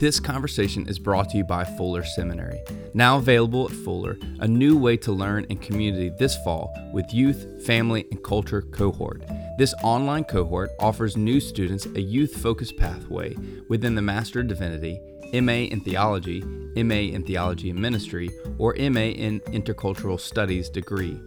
This conversation is brought to you by Fuller Seminary. Now available at Fuller, a new way to learn in community this fall with youth, family, and culture cohort. This online cohort offers new students a youth focused pathway within the Master of Divinity, MA in Theology, MA in Theology and Ministry, or MA in Intercultural Studies degree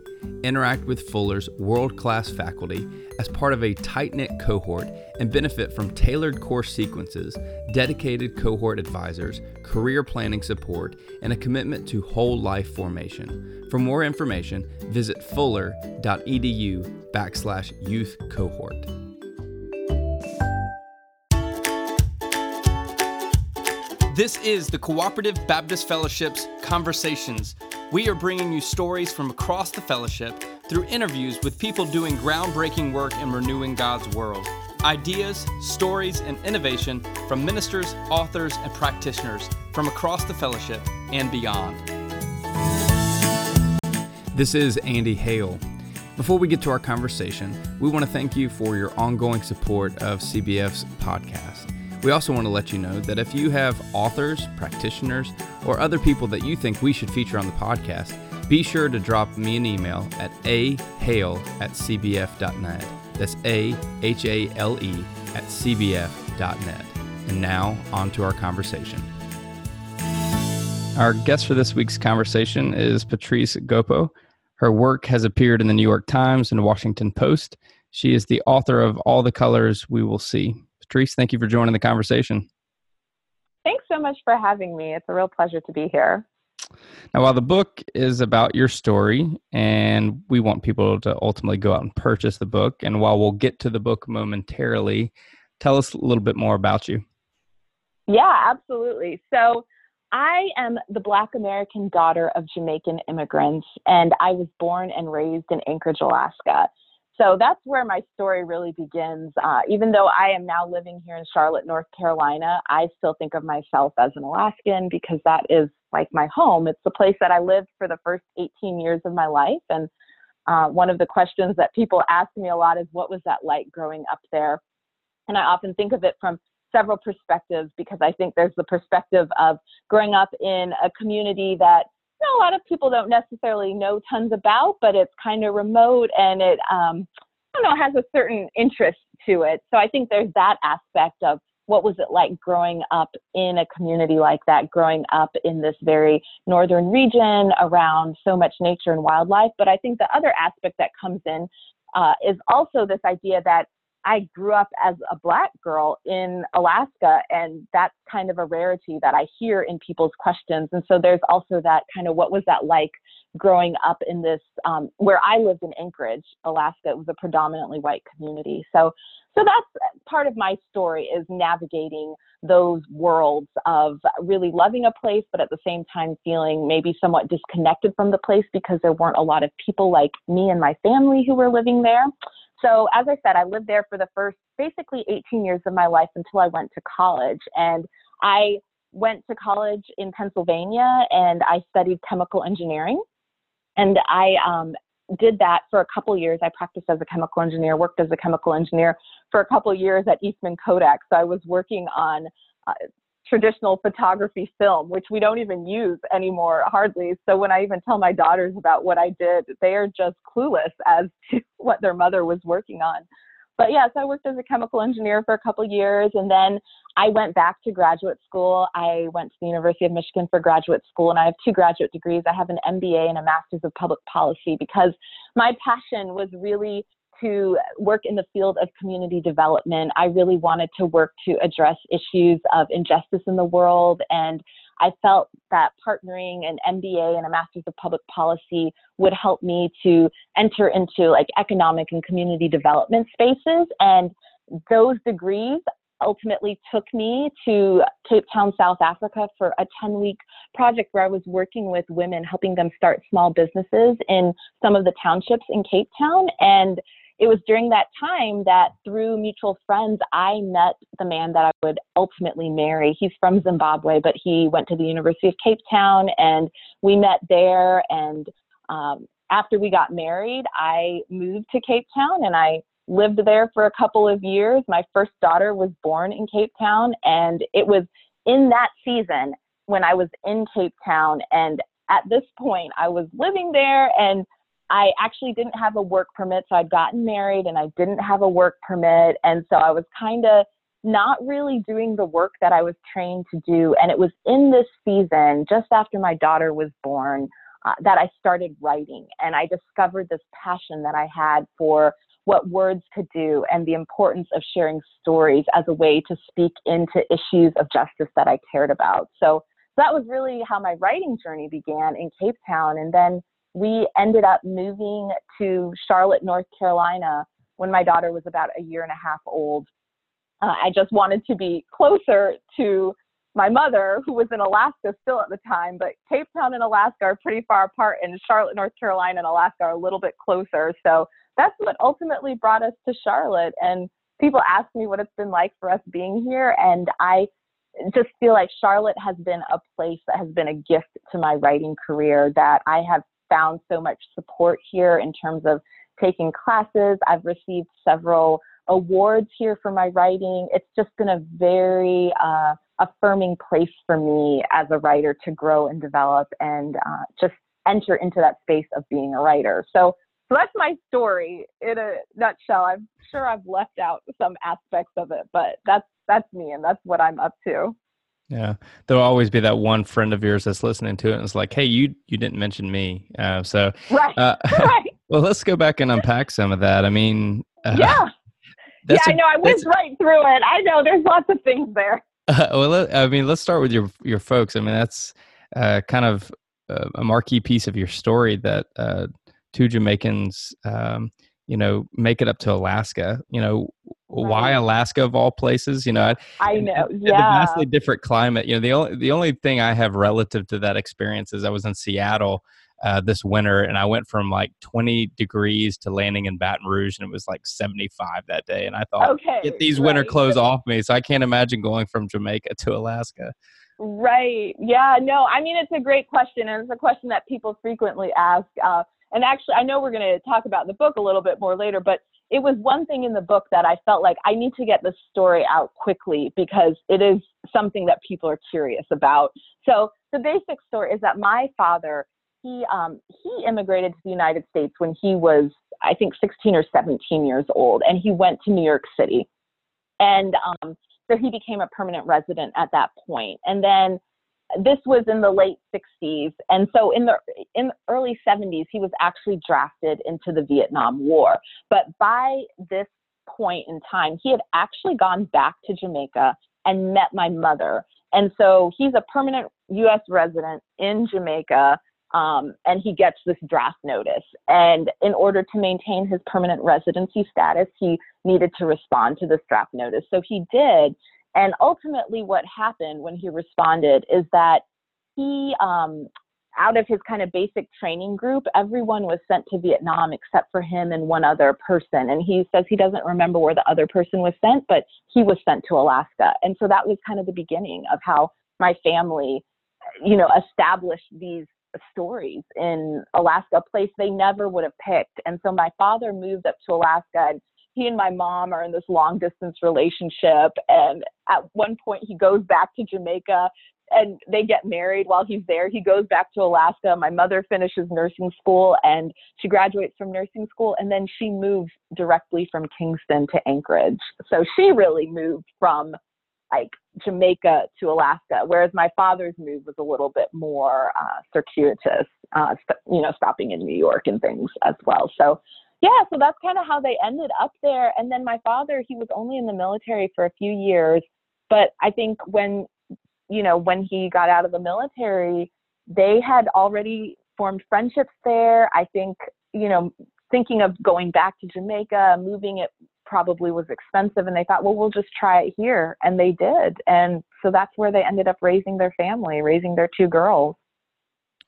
interact with Fuller's world class faculty as part of a tight knit cohort and benefit from tailored course sequences, dedicated cohort advisors, career planning support, and a commitment to whole life formation. For more information, visit fuller.edu backslash youth cohort. This is the Cooperative Baptist Fellowship's Conversations we are bringing you stories from across the fellowship through interviews with people doing groundbreaking work in renewing God's world. Ideas, stories, and innovation from ministers, authors, and practitioners from across the fellowship and beyond. This is Andy Hale. Before we get to our conversation, we want to thank you for your ongoing support of CBF's podcast. We also want to let you know that if you have authors, practitioners, or other people that you think we should feature on the podcast, be sure to drop me an email at ahale at cbf.net. That's A H A L E at cbf.net. And now, on to our conversation. Our guest for this week's conversation is Patrice Gopo. Her work has appeared in the New York Times and Washington Post. She is the author of All the Colors We Will See. Patrice, thank you for joining the conversation. Thanks so much for having me. It's a real pleasure to be here. Now, while the book is about your story, and we want people to ultimately go out and purchase the book, and while we'll get to the book momentarily, tell us a little bit more about you. Yeah, absolutely. So, I am the Black American daughter of Jamaican immigrants, and I was born and raised in Anchorage, Alaska. So that's where my story really begins. Uh, even though I am now living here in Charlotte, North Carolina, I still think of myself as an Alaskan because that is like my home. It's the place that I lived for the first 18 years of my life. And uh, one of the questions that people ask me a lot is, what was that like growing up there? And I often think of it from several perspectives because I think there's the perspective of growing up in a community that a lot of people don't necessarily know tons about, but it's kind of remote and it, um, I don't know, has a certain interest to it. So I think there's that aspect of what was it like growing up in a community like that, growing up in this very northern region around so much nature and wildlife. But I think the other aspect that comes in uh, is also this idea that I grew up as a black girl in Alaska, and that's kind of a rarity that I hear in people's questions. And so there's also that kind of what was that like growing up in this um, where I lived in Anchorage, Alaska. It was a predominantly white community. So so that's part of my story is navigating those worlds of really loving a place, but at the same time feeling maybe somewhat disconnected from the place because there weren't a lot of people like me and my family who were living there. So, as I said, I lived there for the first basically 18 years of my life until I went to college. And I went to college in Pennsylvania and I studied chemical engineering. And I um, did that for a couple years. I practiced as a chemical engineer, worked as a chemical engineer for a couple years at Eastman Kodak. So I was working on uh, traditional photography film, which we don't even use anymore hardly. So when I even tell my daughters about what I did, they are just clueless as to what their mother was working on. But yeah, so I worked as a chemical engineer for a couple years and then I went back to graduate school. I went to the University of Michigan for graduate school and I have two graduate degrees. I have an MBA and a master's of public policy because my passion was really to work in the field of community development. I really wanted to work to address issues of injustice in the world. And I felt that partnering an MBA and a Master's of Public Policy would help me to enter into like economic and community development spaces. And those degrees ultimately took me to Cape Town, South Africa for a 10 week project where I was working with women, helping them start small businesses in some of the townships in Cape Town. And it was during that time that through mutual friends, I met the man that I would ultimately marry. He's from Zimbabwe, but he went to the University of Cape Town and we met there. And um, after we got married, I moved to Cape Town and I lived there for a couple of years. My first daughter was born in Cape Town and it was in that season, when I was in Cape Town, and at this point, I was living there and I actually didn't have a work permit. So I'd gotten married and I didn't have a work permit. And so I was kind of not really doing the work that I was trained to do. And it was in this season, just after my daughter was born, uh, that I started writing. And I discovered this passion that I had for what words could do and the importance of sharing stories as a way to speak into issues of justice that I cared about. So that was really how my writing journey began in Cape Town. And then we ended up moving to Charlotte, North Carolina when my daughter was about a year and a half old. Uh, I just wanted to be closer to my mother, who was in Alaska still at the time, but Cape Town and Alaska are pretty far apart, and Charlotte, North Carolina, and Alaska are a little bit closer. So that's what ultimately brought us to Charlotte. And people ask me what it's been like for us being here, and I just feel like Charlotte has been a place that has been a gift to my writing career that I have found so much support here in terms of taking classes. I've received several awards here for my writing. It's just been a very uh, affirming place for me as a writer to grow and develop and uh, just enter into that space of being a writer. So, so that's my story in a nutshell. I'm sure I've left out some aspects of it, but that's that's me and that's what I'm up to. Yeah, there'll always be that one friend of yours that's listening to it and it's like, "Hey, you you didn't mention me." Uh, so, right, uh, right. well, let's go back and unpack some of that. I mean, uh, yeah, yeah, I know. I went right through it. I know. There's lots of things there. Uh, well, I mean, let's start with your your folks. I mean, that's uh, kind of a marquee piece of your story that uh, two Jamaicans, um, you know, make it up to Alaska. You know, right. why Alaska of all places? You know, I, I know, yeah, the vastly different climate. You know, the only the only thing I have relative to that experience is I was in Seattle uh, this winter, and I went from like 20 degrees to landing in Baton Rouge, and it was like 75 that day. And I thought, okay, get these right. winter clothes off me. So I can't imagine going from Jamaica to Alaska. Right. Yeah. No. I mean, it's a great question, and it's a question that people frequently ask. Uh, and actually, I know we're going to talk about the book a little bit more later, but it was one thing in the book that I felt like I need to get this story out quickly because it is something that people are curious about. So the basic story is that my father he um, he immigrated to the United States when he was I think 16 or 17 years old, and he went to New York City, and um, so he became a permanent resident at that point. And then this was in the late 60s, and so in the in the early 70s, he was actually drafted into the Vietnam War. But by this point in time, he had actually gone back to Jamaica and met my mother. And so he's a permanent U.S. resident in Jamaica um, and he gets this draft notice. And in order to maintain his permanent residency status, he needed to respond to this draft notice. So he did. And ultimately, what happened when he responded is that he, um, out of his kind of basic training group, everyone was sent to Vietnam except for him and one other person. And he says he doesn't remember where the other person was sent, but he was sent to Alaska. And so that was kind of the beginning of how my family, you know, established these stories in Alaska, a place they never would have picked. And so my father moved up to Alaska and he and my mom are in this long distance relationship. And at one point, he goes back to Jamaica and they get married while he's there. He goes back to Alaska. My mother finishes nursing school and she graduates from nursing school. And then she moves directly from Kingston to Anchorage. So she really moved from like Jamaica to Alaska, whereas my father's move was a little bit more uh, circuitous, uh, you know, stopping in New York and things as well. So, yeah, so that's kind of how they ended up there. And then my father, he was only in the military for a few years, but I think when, you know, when he got out of the military, they had already formed friendships there. I think, you know, thinking of going back to Jamaica, moving it probably was expensive and they thought well we'll just try it here and they did and so that's where they ended up raising their family raising their two girls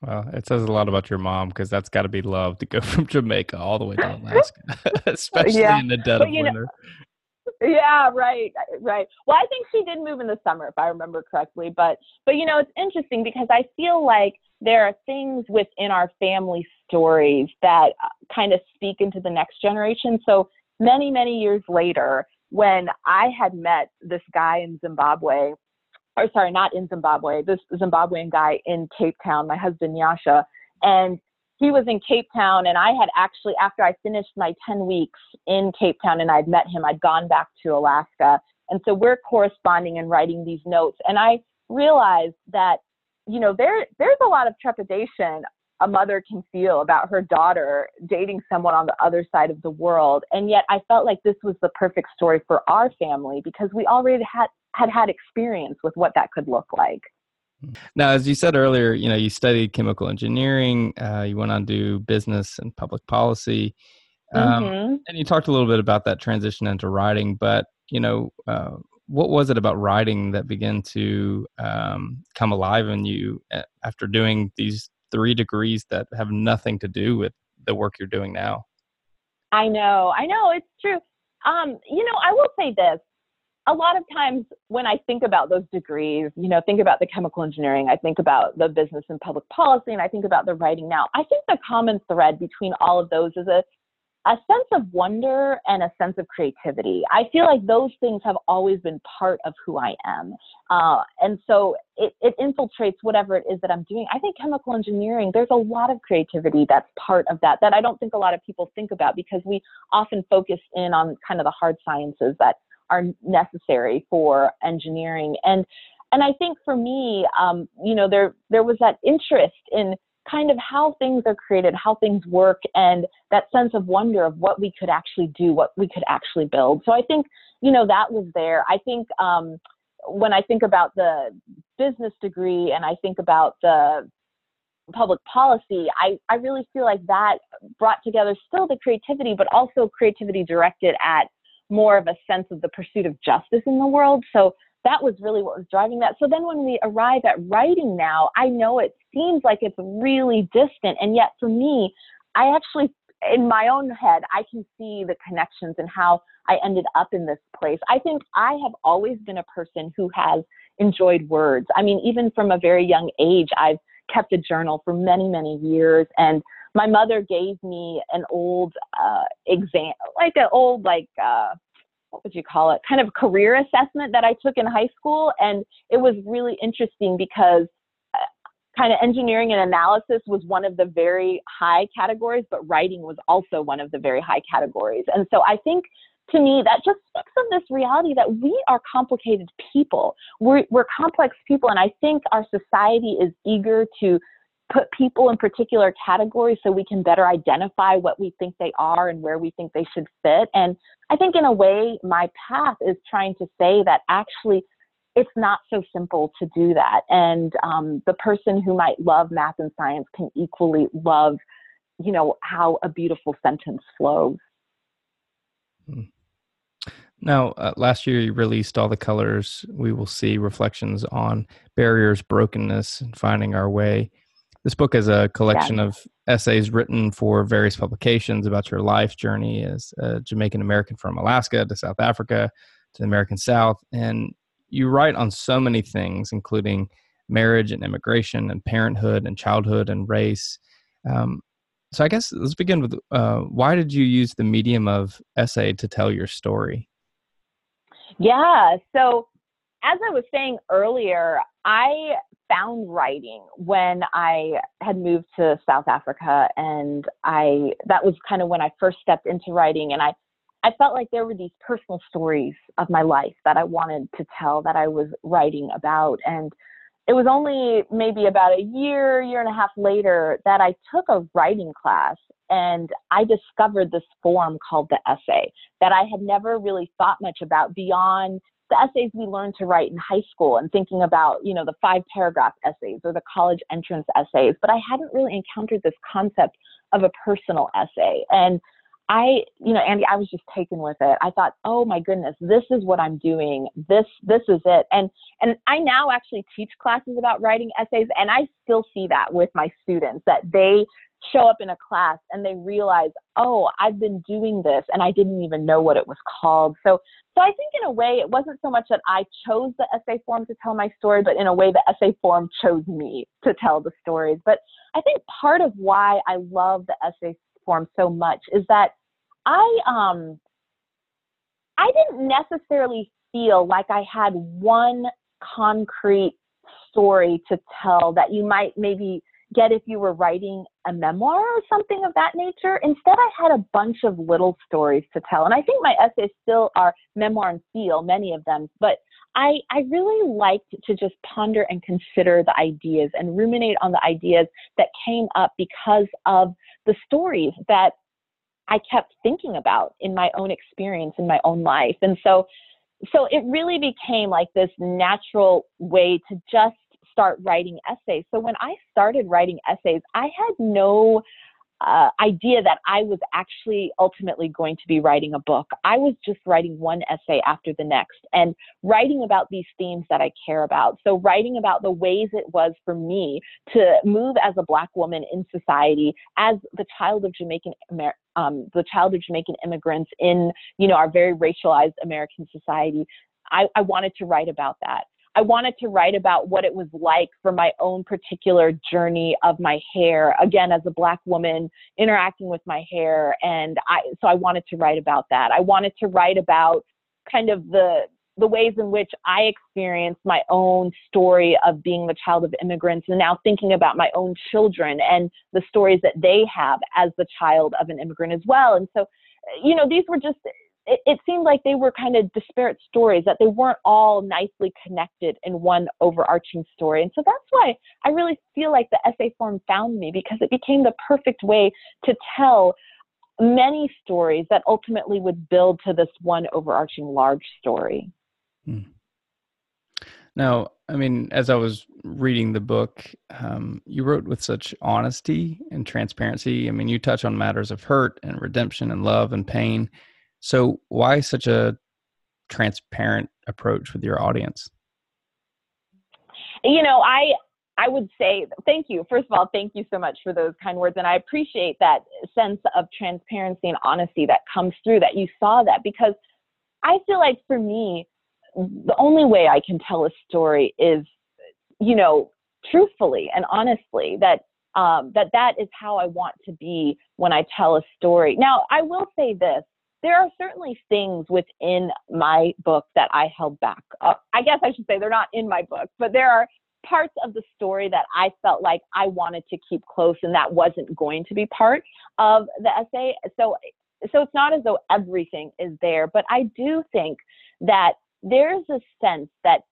well it says a lot about your mom because that's got to be love to go from jamaica all the way to alaska especially yeah. in the dead but, of winter know, yeah right right well i think she did move in the summer if i remember correctly but but you know it's interesting because i feel like there are things within our family stories that uh, kind of speak into the next generation so many, many years later, when I had met this guy in Zimbabwe or sorry, not in Zimbabwe, this Zimbabwean guy in Cape Town, my husband Yasha. And he was in Cape Town, and I had actually, after I finished my 10 weeks in Cape Town and I'd met him, I'd gone back to Alaska. And so we're corresponding and writing these notes. And I realized that, you know, there, there's a lot of trepidation a mother can feel about her daughter dating someone on the other side of the world. And yet I felt like this was the perfect story for our family because we already had had, had experience with what that could look like. Now, as you said earlier, you know, you studied chemical engineering, uh, you went on to do business and public policy. Um, mm-hmm. And you talked a little bit about that transition into writing, but, you know, uh, what was it about writing that began to um, come alive in you uh, after doing these three degrees that have nothing to do with the work you're doing now. I know, I know, it's true. Um, you know, I will say this. A lot of times when I think about those degrees, you know, think about the chemical engineering, I think about the business and public policy, and I think about the writing now. I think the common thread between all of those is a a sense of wonder and a sense of creativity. I feel like those things have always been part of who I am. Uh, and so it, it infiltrates whatever it is that I'm doing. I think chemical engineering, there's a lot of creativity that's part of that, that I don't think a lot of people think about because we often focus in on kind of the hard sciences that are necessary for engineering. And and I think for me, um, you know, there there was that interest in kind of how things are created, how things work, and that sense of wonder of what we could actually do, what we could actually build. So I think, you know, that was there. I think um, when I think about the business degree and I think about the public policy, I, I really feel like that brought together still the creativity, but also creativity directed at more of a sense of the pursuit of justice in the world. So that was really what was driving that. So then when we arrive at writing now, I know it seems like it's really distant. And yet for me, I actually, in my own head, I can see the connections and how I ended up in this place. I think I have always been a person who has enjoyed words. I mean, even from a very young age, I've kept a journal for many, many years. And my mother gave me an old uh, exam, like an old, like, uh, what would you call it, kind of career assessment that I took in high school. And it was really interesting because uh, kind of engineering and analysis was one of the very high categories, but writing was also one of the very high categories. And so I think to me that just speaks of this reality that we are complicated people. We're, we're complex people. And I think our society is eager to put people in particular categories so we can better identify what we think they are and where we think they should fit. And I think, in a way, my path is trying to say that actually it's not so simple to do that. And um, the person who might love math and science can equally love, you know, how a beautiful sentence flows. Hmm. Now, uh, last year you released All the Colors We Will See Reflections on Barriers, Brokenness, and Finding Our Way. This book is a collection yeah. of essays written for various publications about your life journey as a Jamaican American from Alaska to South Africa to the American South. And you write on so many things, including marriage and immigration and parenthood and childhood and race. Um, so I guess let's begin with uh, why did you use the medium of essay to tell your story? Yeah. So as I was saying earlier, I found writing when I had moved to South Africa and I that was kind of when I first stepped into writing and I I felt like there were these personal stories of my life that I wanted to tell that I was writing about and it was only maybe about a year, year and a half later that I took a writing class and I discovered this form called the essay that I had never really thought much about beyond the essays we learned to write in high school and thinking about, you know, the five paragraph essays or the college entrance essays, but I hadn't really encountered this concept of a personal essay. And I, you know, Andy, I was just taken with it. I thought, oh my goodness, this is what I'm doing. This, this is it. And, and I now actually teach classes about writing essays, and I still see that with my students that they show up in a class and they realize, oh, I've been doing this and I didn't even know what it was called. So, so I think in a way, it wasn't so much that I chose the essay form to tell my story, but in a way, the essay form chose me to tell the stories. But I think part of why I love the essay form so much is that I, um, I didn't necessarily feel like I had one concrete story to tell that you might maybe get if you were writing a memoir or something of that nature. Instead, I had a bunch of little stories to tell. And I think my essays still are memoir and feel, many of them. But I, I really liked to just ponder and consider the ideas and ruminate on the ideas that came up because of the stories that I kept thinking about in my own experience in my own life. And so so it really became like this natural way to just start writing essays. So when I started writing essays, I had no uh, idea that I was actually ultimately going to be writing a book. I was just writing one essay after the next and writing about these themes that I care about. So, writing about the ways it was for me to move as a Black woman in society, as the child of Jamaican Amer- um, the child of Jamaican immigrants in you know our very racialized American society. I, I wanted to write about that. I wanted to write about what it was like for my own particular journey of my hair. Again, as a black woman interacting with my hair. And I, so I wanted to write about that. I wanted to write about kind of the, the ways in which I experienced my own story of being the child of immigrants and now thinking about my own children and the stories that they have as the child of an immigrant as well. And so, you know, these were just it, it seemed like they were kind of disparate stories, that they weren't all nicely connected in one overarching story. And so that's why I really feel like the essay form found me because it became the perfect way to tell many stories that ultimately would build to this one overarching large story. Hmm. Now, I mean, as I was reading the book, um, you wrote with such honesty and transparency. I mean, you touch on matters of hurt and redemption and love and pain. So, why such a transparent approach with your audience? You know, I I would say thank you. First of all, thank you so much for those kind words, and I appreciate that sense of transparency and honesty that comes through. That you saw that because I feel like for me, the only way I can tell a story is, you know, truthfully and honestly. That um, that that is how I want to be when I tell a story. Now, I will say this: there are certainly things within my book that I held back. Uh, I guess I should say they're not in my book, but there are parts of the story that I felt like I wanted to keep close and that wasn't going to be part of the essay. So so it's not as though everything is there, but I do think that there's a sense that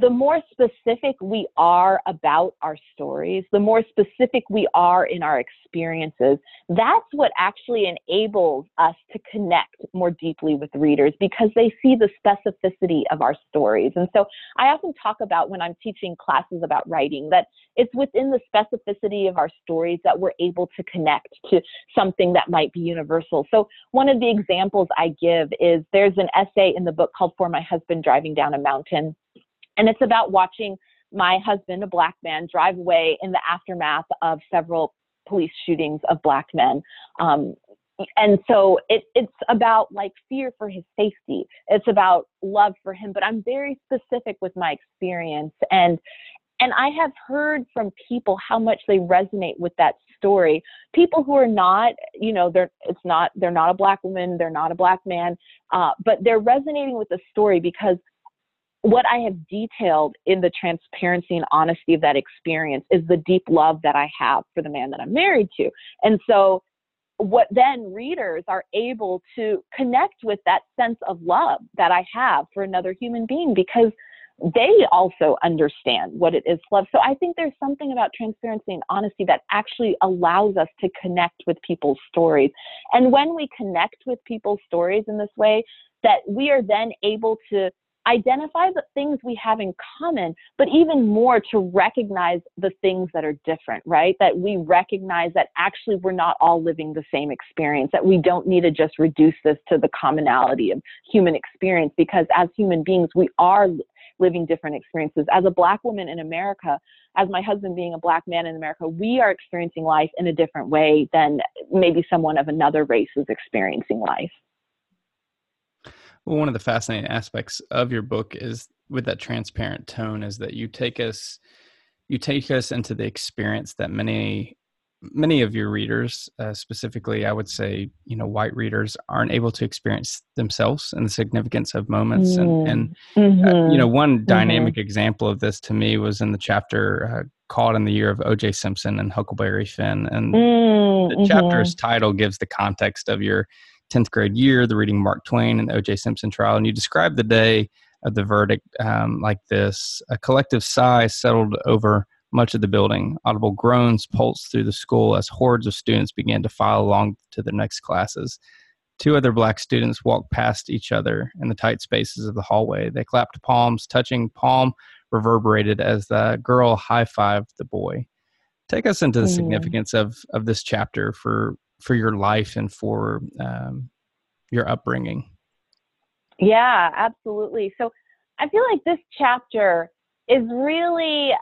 the more specific we are about our stories, the more specific we are in our experiences, that's what actually enables us to connect more deeply with readers because they see the specificity of our stories. And so I often talk about when I'm teaching classes about writing that it's within the specificity of our stories that we're able to connect to something that might be universal. So one of the examples I give is there's an essay in the book called For My Husband Driving Down a Mountain and it's about watching my husband, a black man, drive away in the aftermath of several police shootings of black men. Um, and so it, it's about like fear for his safety. It's about love for him, but I'm very specific with my experience. And and I have heard from people how much they resonate with that story. People who are not, you know, they're it's not they're not a black woman, they're not a black man, uh, but they're resonating with the story because what I have detailed in the transparency and honesty of that experience is the deep love that I have for the man that I'm married to. And so, what then readers are able to connect with that sense of love that I have for another human being because they also understand what it is love. So I think there's something about transparency and honesty that actually allows us to connect with people's stories. And when we connect with people's stories in this way, that we are then able to identify the things we have in common, but even more to recognize the things that are different, right? That we recognize that actually we're not all living the same experience, that we don't need to just reduce this to the commonality of human experience, because as human beings, we are living different experiences. As a Black woman in America, as my husband being a Black man in America, we are experiencing life in a different way than maybe someone of another race is experiencing life. Well, one of the fascinating aspects of your book is with that transparent tone is that you take us you take us into the experience that many many of your readers, uh, specifically, I would say, you know, white readers, aren't able to experience themselves and the significance of moments. Mm. And, and mm-hmm. uh, you know, mm-hmm. one mm-hmm. dynamic mm-hmm. example of this to me was in the chapter uh, called in the year of O.J. Simpson and Huckleberry Finn. And mm, the chapter's mm-hmm. title gives the context of your 10th grade year, the reading Mark Twain and the O.J. Simpson trial. And you describe the day of the verdict um, like this A collective sigh settled over much of the building. Audible groans pulsed through the school as hordes of students began to file along to their next classes. Two other black students walked past each other in the tight spaces of the hallway. They clapped palms, touching palm reverberated as the girl high fived the boy. Take us into the mm. significance of of this chapter for for your life and for um, your upbringing. Yeah, absolutely. So I feel like this chapter is really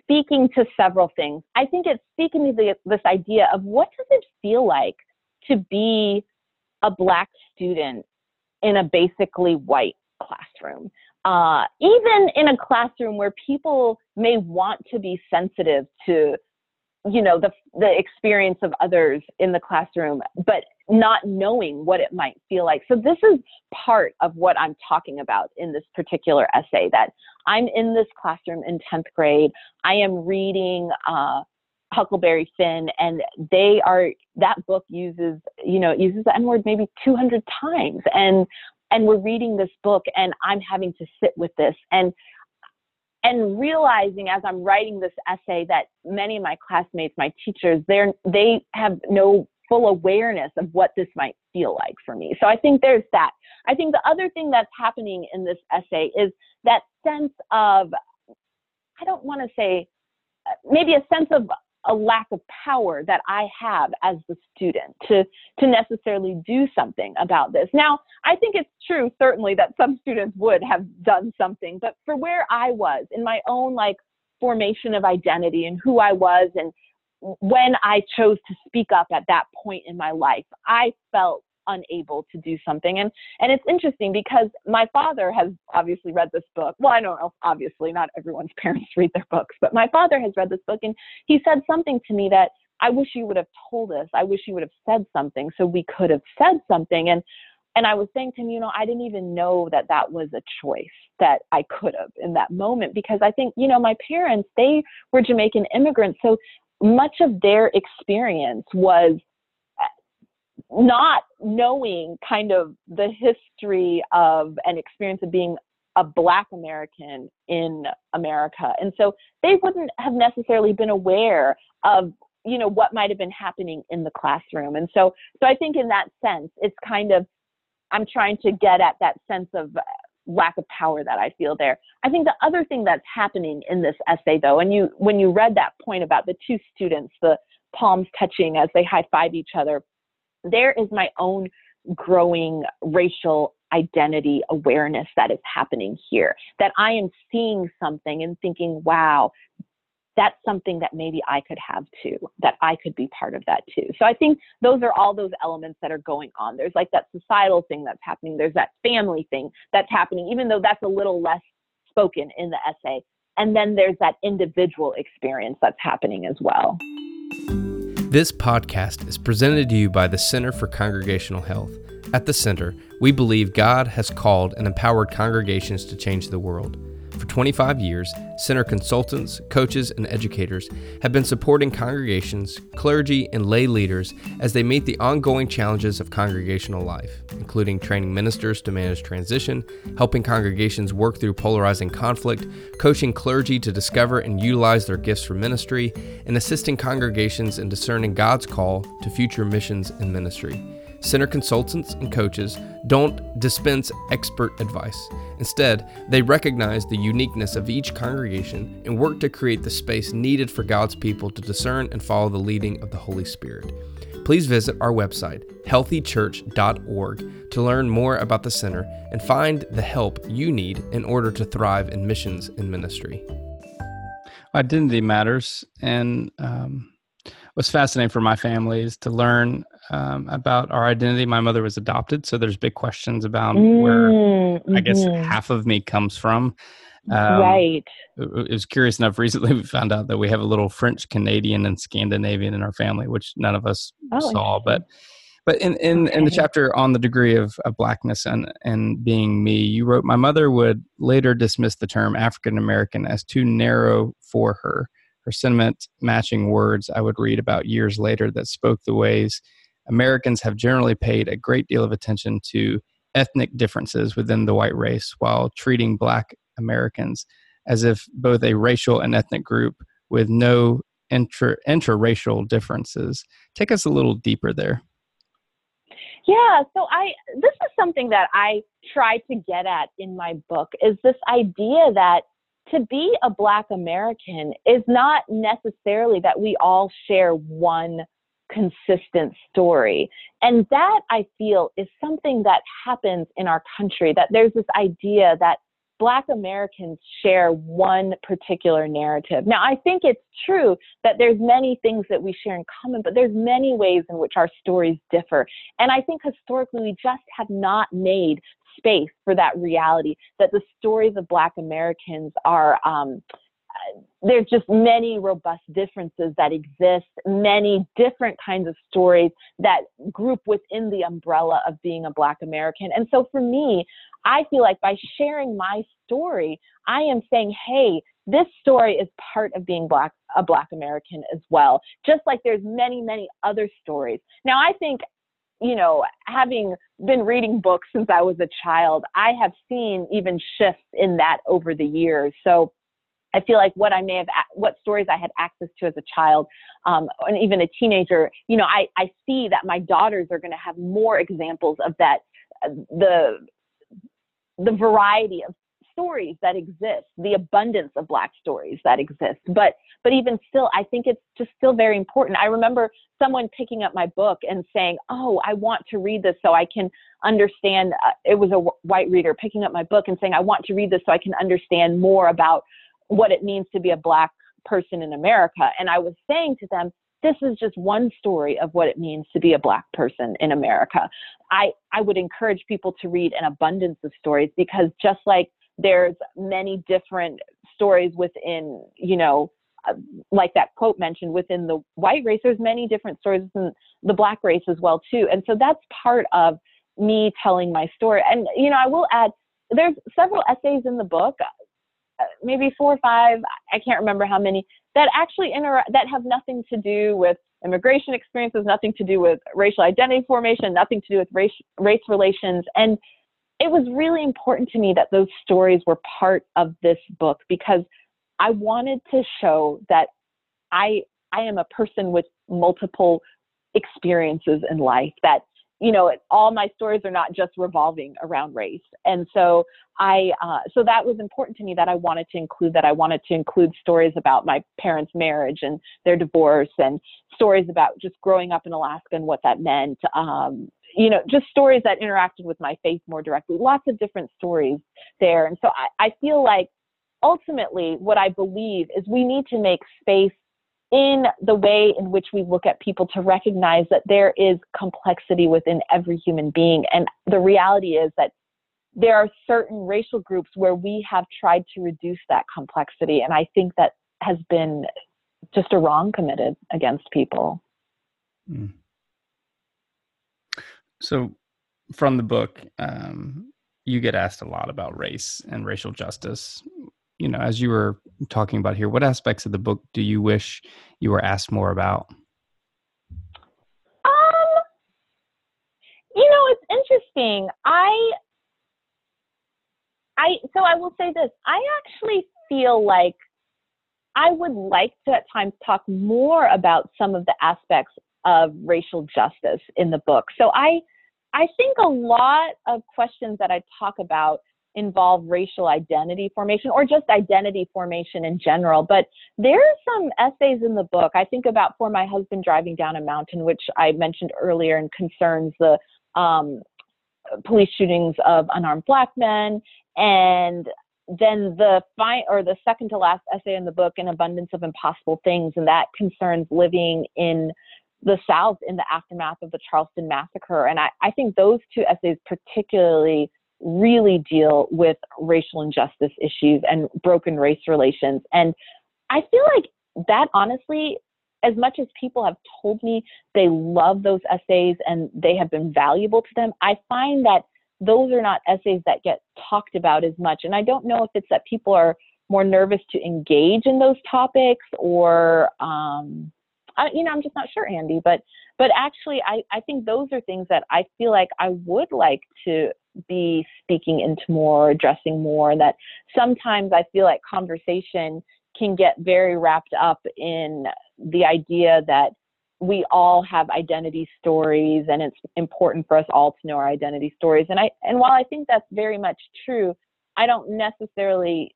speaking to several things. I think it's speaking to the, this idea of what does it feel like to be a black student in a basically white classroom. Uh, even in a classroom where people may want to be sensitive to you know the the experience of others in the classroom but not knowing what it might feel like. So this is part of what i'm talking about in this particular essay that i'm in this classroom in 10th grade. I am reading uh, huckleberry finn and they are that book uses you know uses the n word maybe 200 times and and we're reading this book and i'm having to sit with this. And and realizing as I'm writing this essay that many of my classmates, my teachers, they're they have no full awareness of what this might feel like for me. So I think there's that. I think the other thing that's happening in this essay is that sense of I don't want to say uh, maybe a sense of a lack of power that I have as the student to to necessarily do something about this. Now, I think it's true certainly that some students would have done something, but for where I was in my own like formation of identity and who I was and when I chose to speak up at that point in my life, I felt unable to do something. And and it's interesting because my father has obviously read this book. Well, I don't know, obviously not everyone's parents read their books, but my father has read this book and he said something to me that I wish you would have told us. I wish you would have said something so we could have said something. And and I was saying to him, you know, I didn't even know that that was a choice that I could have in that moment because I think, you know, my parents, they were Jamaican immigrants. So much of their experience was not knowing kind of the history of an experience of being a black american in america. And so they wouldn't have necessarily been aware of you know what might have been happening in the classroom. And so so i think in that sense it's kind of i'm trying to get at that sense of lack of power that i feel there. I think the other thing that's happening in this essay though and you when you read that point about the two students the palms touching as they high five each other there is my own growing racial identity awareness that is happening here. That I am seeing something and thinking, wow, that's something that maybe I could have too, that I could be part of that too. So I think those are all those elements that are going on. There's like that societal thing that's happening, there's that family thing that's happening, even though that's a little less spoken in the essay. And then there's that individual experience that's happening as well. This podcast is presented to you by the Center for Congregational Health. At the Center, we believe God has called and empowered congregations to change the world. For 25 years, center consultants, coaches, and educators have been supporting congregations, clergy, and lay leaders as they meet the ongoing challenges of congregational life, including training ministers to manage transition, helping congregations work through polarizing conflict, coaching clergy to discover and utilize their gifts for ministry, and assisting congregations in discerning God's call to future missions and ministry. Center consultants and coaches don't dispense expert advice. Instead, they recognize the uniqueness of each congregation and work to create the space needed for God's people to discern and follow the leading of the Holy Spirit. Please visit our website, healthychurch.org, to learn more about the center and find the help you need in order to thrive in missions and ministry. Identity matters. And um, what's fascinating for my family is to learn um, about our identity. My mother was adopted, so there's big questions about mm, where mm-hmm. I guess mm-hmm. half of me comes from. Um, right. It was curious enough. Recently, we found out that we have a little French Canadian and Scandinavian in our family, which none of us oh, saw. But but in, in, okay. in the chapter on the degree of, of blackness and, and being me, you wrote, My mother would later dismiss the term African American as too narrow for her. Her sentiment matching words I would read about years later that spoke the ways Americans have generally paid a great deal of attention to ethnic differences within the white race while treating black Americans as if both a racial and ethnic group with no intra intra-racial differences. Take us a little deeper there. Yeah, so I this is something that I try to get at in my book is this idea that to be a black American is not necessarily that we all share one consistent story. And that I feel is something that happens in our country that there's this idea that Black Americans share one particular narrative. Now, I think it's true that there's many things that we share in common, but there's many ways in which our stories differ. And I think historically we just have not made space for that reality that the stories of Black Americans are um, there's just many robust differences that exist, many different kinds of stories that group within the umbrella of being a Black American. And so for me, I feel like by sharing my story, I am saying, hey, this story is part of being black a black american as well just like there's many many other stories now i think you know having been reading books since i was a child i have seen even shifts in that over the years so I feel like what I may have, what stories I had access to as a child, um, and even a teenager, you know, I, I see that my daughters are going to have more examples of that, uh, the, the variety of stories that exist, the abundance of black stories that exist. But, but even still, I think it's just still very important. I remember someone picking up my book and saying, "Oh, I want to read this so I can understand." Uh, it was a white reader picking up my book and saying, "I want to read this so I can understand more about." What it means to be a black person in America. And I was saying to them, this is just one story of what it means to be a black person in America. I, I would encourage people to read an abundance of stories because just like there's many different stories within, you know, uh, like that quote mentioned within the white race, there's many different stories in the black race as well too. And so that's part of me telling my story. And you know, I will add there's several essays in the book Uh, maybe four or five, I can't remember how many, that actually inter- that have nothing to do with immigration experiences, nothing to do with racial identity formation, nothing to do with race, race relations. And it was really important to me that those stories were part of this book because I wanted to show that I I am a person with multiple experiences in life that you know, all my stories are not just revolving around race. And so I, uh, so that was important to me that I wanted to include that. I wanted to include stories about my parents' marriage and their divorce and stories about just growing up in Alaska and what that meant. Um, you know, just stories that interacted with my faith more directly. Lots of different stories there. And so I, I feel like ultimately what I believe is we need to make space in the way in which we look at people to recognize that there is complexity within every human being. And the reality is that there are certain racial groups where we have tried to reduce that complexity. And I think that has been just a wrong committed against people. Mm. So, from the book, um, you get asked a lot about race and racial justice you know, as you were talking about here, what aspects of the book do you wish you were asked more about? Um, you know, it's interesting. I, I, so I will say this. I actually feel like I would like to at times talk more about some of the aspects of racial justice in the book. So I, I think a lot of questions that I talk about involve racial identity formation or just identity formation in general. But there are some essays in the book. I think about For My Husband Driving Down a Mountain, which I mentioned earlier and concerns the um, police shootings of unarmed black men. And then the fi- or the second to last essay in the book, An Abundance of Impossible Things, and that concerns living in the South in the aftermath of the Charleston massacre. And I, I think those two essays particularly really deal with racial injustice issues and broken race relations. And I feel like that honestly, as much as people have told me they love those essays and they have been valuable to them, I find that those are not essays that get talked about as much. And I don't know if it's that people are more nervous to engage in those topics or, um, I, you know, I'm just not sure, Andy. But but actually, I, I think those are things that I feel like I would like to be speaking into more, addressing more. That sometimes I feel like conversation can get very wrapped up in the idea that we all have identity stories and it's important for us all to know our identity stories and i and while i think that's very much true i don't necessarily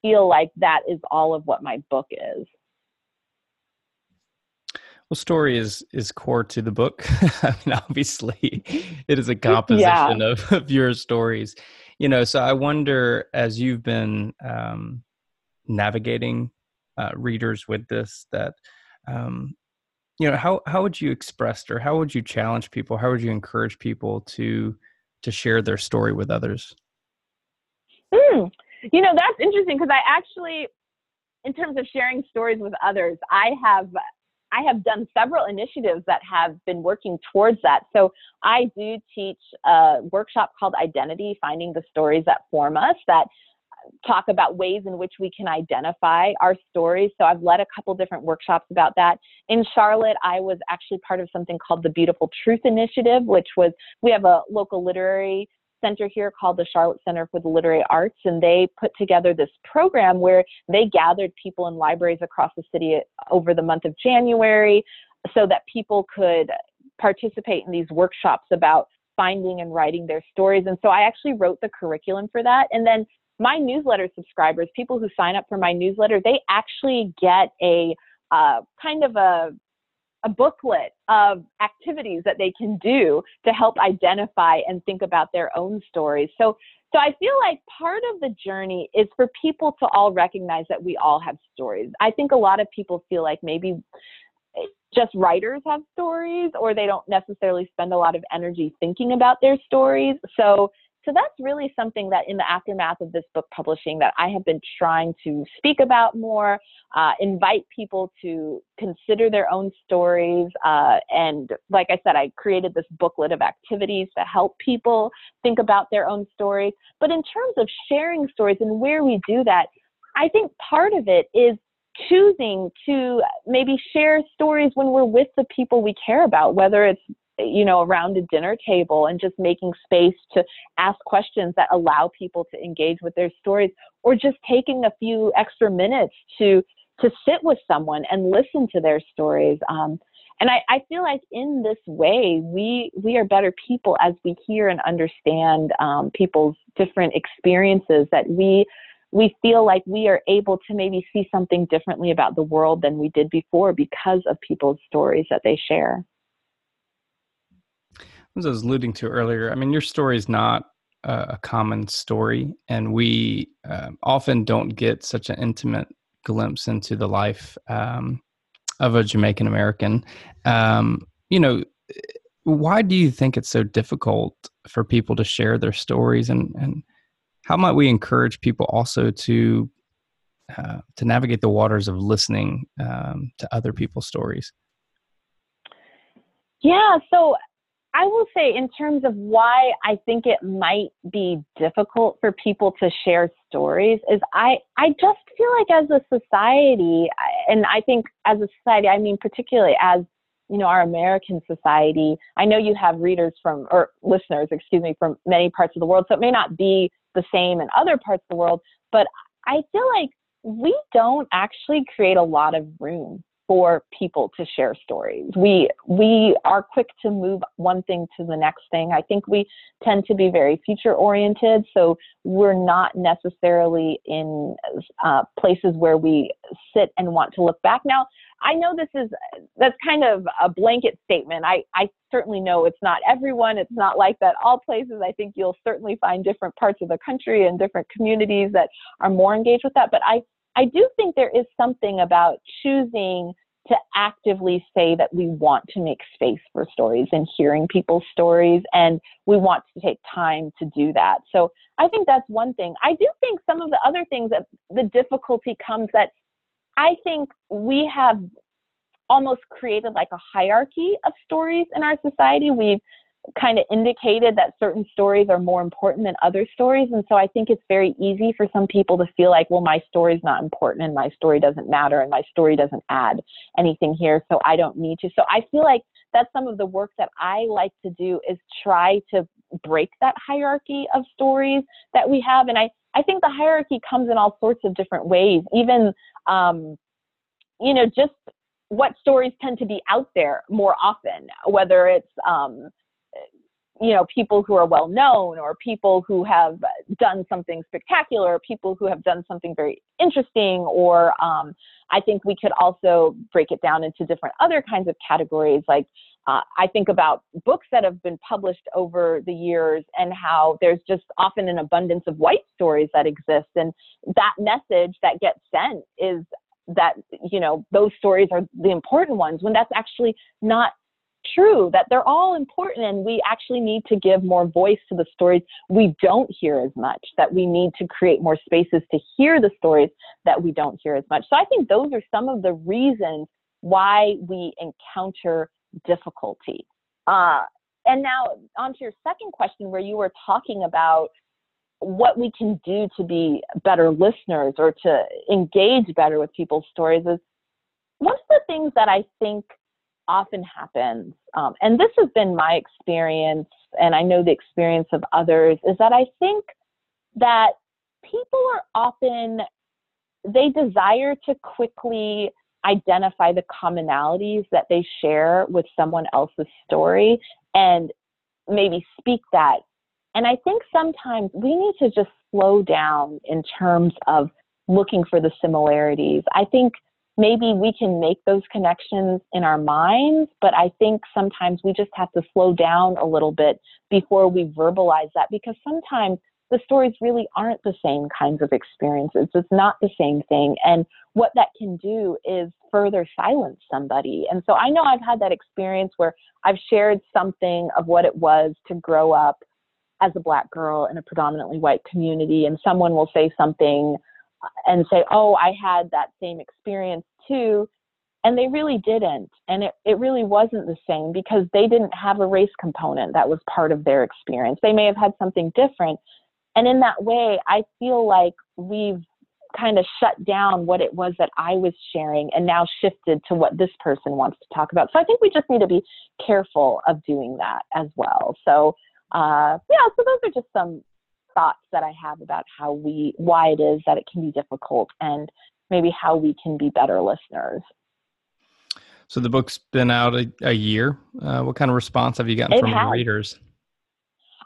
feel like that is all of what my book is well story is is core to the book. I mean obviously it is a composition yeah. of, of your stories. You know so i wonder as you've been um, navigating uh, readers with this that um, you know how how would you express or how would you challenge people? How would you encourage people to to share their story with others? Mm, you know that's interesting because i actually in terms of sharing stories with others i have i have done several initiatives that have been working towards that so i do teach a workshop called identity finding the stories that form us that talk about ways in which we can identify our stories. So I've led a couple different workshops about that. In Charlotte, I was actually part of something called the Beautiful Truth Initiative, which was we have a local literary center here called the Charlotte Center for the Literary Arts, and they put together this program where they gathered people in libraries across the city over the month of January so that people could participate in these workshops about finding and writing their stories. And so I actually wrote the curriculum for that. And then my newsletter subscribers, people who sign up for my newsletter, they actually get a uh, kind of a a booklet of activities that they can do to help identify and think about their own stories. So, so I feel like part of the journey is for people to all recognize that we all have stories. I think a lot of people feel like maybe eh, just writers have stories or they don't necessarily spend a lot of energy thinking about their stories. So so that's really something that in the aftermath of this book publishing that I have been trying to speak about more, uh, invite people to consider their own stories. Uh, and like I said, I created this booklet of activities to help people think about their own stories. But in terms of sharing stories and where we do that, I think part of it is choosing to maybe share stories when we're with the people we care about, whether it's you know, around a dinner table and just making space to ask questions that allow people to engage with their stories, or just taking a few extra minutes to to sit with someone and listen to their stories. Um, and I, I, feel like in this way, we we are better people as we hear and understand um, people's different experiences. That we we feel like we are able to maybe see something differently about the world than we did before because of people's stories that they share as I was alluding to earlier, I mean, your story is not a common story, and we uh, often don't get such an intimate glimpse into the life um, of a Jamaican American. Um, you know, why do you think it's so difficult for people to share their stories, and and how might we encourage people also to uh, to navigate the waters of listening um, to other people's stories? Yeah, so I will say, in terms of why I think it might be difficult for people to share stories, is I, I just feel like as a society, and I think as a society, I mean, particularly as you know, our American society, I know you have readers from, or listeners, excuse me, from many parts of the world, so it may not be the same in other parts of the world, but I feel like we don't actually create a lot of room for people to share stories. We we are quick to move one thing to the next thing. I think we tend to be very future oriented, so we're not necessarily in uh, places where we sit and want to look back. Now, I know this is that's kind of a blanket statement. I I certainly know it's not everyone. It's not like that all places. I think you'll certainly find different parts of the country and different communities that are more engaged with that. But I I do think there is something about choosing to actively say that we want to make space for stories and hearing people's stories and we want to take time to do that. So i think that's one thing. I do think some of the other things that the difficulty comes that i think we have almost created like a hierarchy of stories in our society. We've kind of indicated that certain stories are more important than other stories. And so I think it's very easy for some people to feel like, well, my story is not important and my story doesn't matter and my story doesn't add anything here. So I don't need to. So I feel like that's some of the work that I like to do is try to break that hierarchy of stories that we have. And I, I think the hierarchy comes in all sorts of different ways, even, um, you know, just what stories tend to be out there more often, whether it's, um, you know people who are well known or people who have done something spectacular people who have done something very interesting or um, i think we could also break it down into different other kinds of categories. Like uh, i think about books that have been published over the years and how there's just often an abundance of white stories that exist and that message that gets sent is that you know those stories are the important ones when that's actually not true that they're all important and we actually need to give more voice to the stories we don't hear as much, that we need to create more spaces to hear the stories that we don't hear as much. So I think those are some of the reasons why we encounter difficulty. Uh, and now, on to your second question, where you were talking about what we can do to be better listeners or to engage better with people's stories is one of the things that I think often happens, um, and this has been my experience, and I know the experience of others, is that I think that people are often, they desire to quickly identify the commonalities that they share with someone else's story and maybe speak that. And I think sometimes we need to just slow down in terms of looking for the similarities. I think maybe we can make those connections in our minds, but I think sometimes we just have to slow down a little bit before we verbalize that because sometimes the stories really aren't the same kinds of experiences. It's not the same thing. And what that can do is further silence somebody. And so I know I've had that experience where I've shared something of what it was to grow up as a black girl in a predominantly white community, and someone will say something and say, oh, I had that same experience too. And they really didn't. And it, it really wasn't the same because they didn't have a race component that was part of their experience. They may have had something different. And in that way, I feel like we've kind of shut down what it was that I was sharing and now shifted to what this person wants to talk about. So I think we just need to be careful of doing that as well. So, uh, yeah, so those are just some thoughts that I have about how we, why it is that it can be difficult and maybe how we can be better listeners. So the book's been out a, a year. Uh, what kind of response have you gotten it from has. your readers?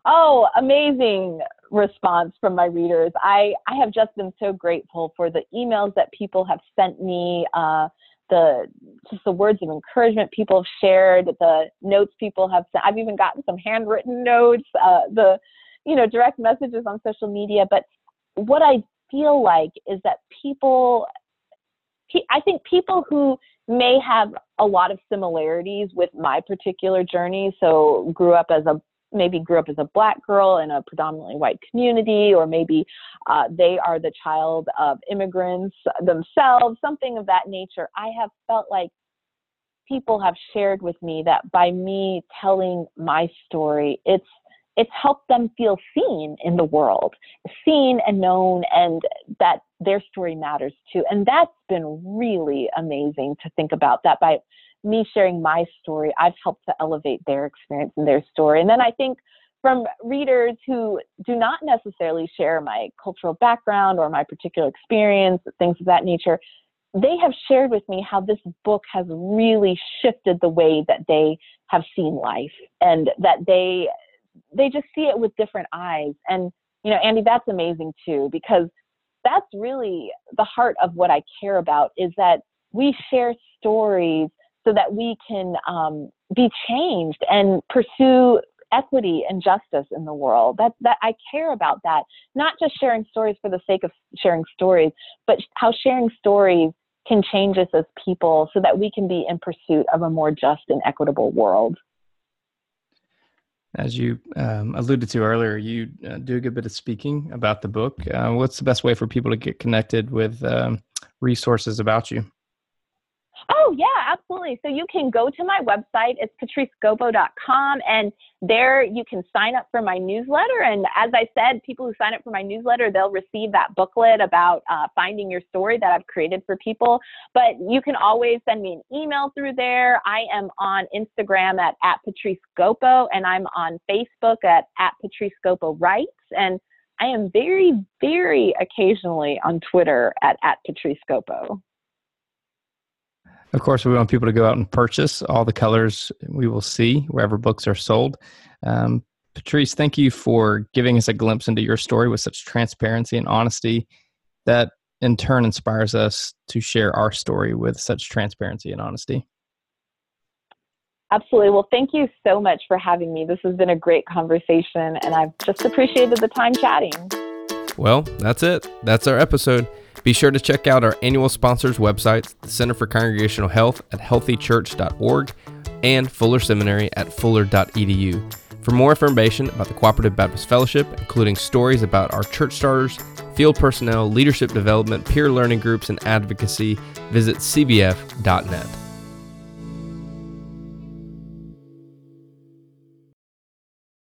Oh, amazing response from my readers. I, I have just been so grateful for the emails that people have sent me, uh, the just the words of encouragement people have shared, the notes people have sent. I've even gotten some handwritten notes, uh, the you know, direct messages on social media. But what I feel like is that people, I think people who may have a lot of similarities with my particular journey, so grew up as a maybe grew up as a black girl in a predominantly white community, or maybe uh, they are the child of immigrants themselves, something of that nature. I have felt like people have shared with me that by me telling my story, it's it's helped them feel seen in the world, seen and known, and that their story matters too. And that's been really amazing to think about that by me sharing my story, I've helped to elevate their experience and their story. And then I think from readers who do not necessarily share my cultural background or my particular experience, things of that nature, they have shared with me how this book has really shifted the way that they have seen life and that they they just see it with different eyes. And, you know, Andy, that's amazing too, because that's really the heart of what I care about is that we share stories so that we can um, be changed and pursue equity and justice in the world. That that I care about that. Not just sharing stories for the sake of sharing stories, but how sharing stories can change us as people so that we can be in pursuit of a more just and equitable world. As you um, alluded to earlier, you uh, do a good bit of speaking about the book. Uh, what's the best way for people to get connected with um, resources about you? Oh, yeah, absolutely. So you can go to my website. It's patricegopo.com, and there you can sign up for my newsletter. And as I said, people who sign up for my newsletter, they'll receive that booklet about uh, finding your story that I've created for people. But you can always send me an email through there. I am on Instagram at, at patricegopo, and I'm on Facebook at, at patricegopo writes. And I am very, very occasionally on Twitter at, at patricegopo. Of course, we want people to go out and purchase all the colors we will see wherever books are sold. Um, Patrice, thank you for giving us a glimpse into your story with such transparency and honesty that in turn inspires us to share our story with such transparency and honesty. Absolutely. Well, thank you so much for having me. This has been a great conversation, and I've just appreciated the time chatting. Well, that's it. That's our episode. Be sure to check out our annual sponsors websites, the Center for Congregational Health at healthychurch.org and Fuller Seminary at fuller.edu. For more information about the Cooperative Baptist Fellowship, including stories about our church starters, field personnel, leadership development, peer learning groups, and advocacy, visit cbf.net.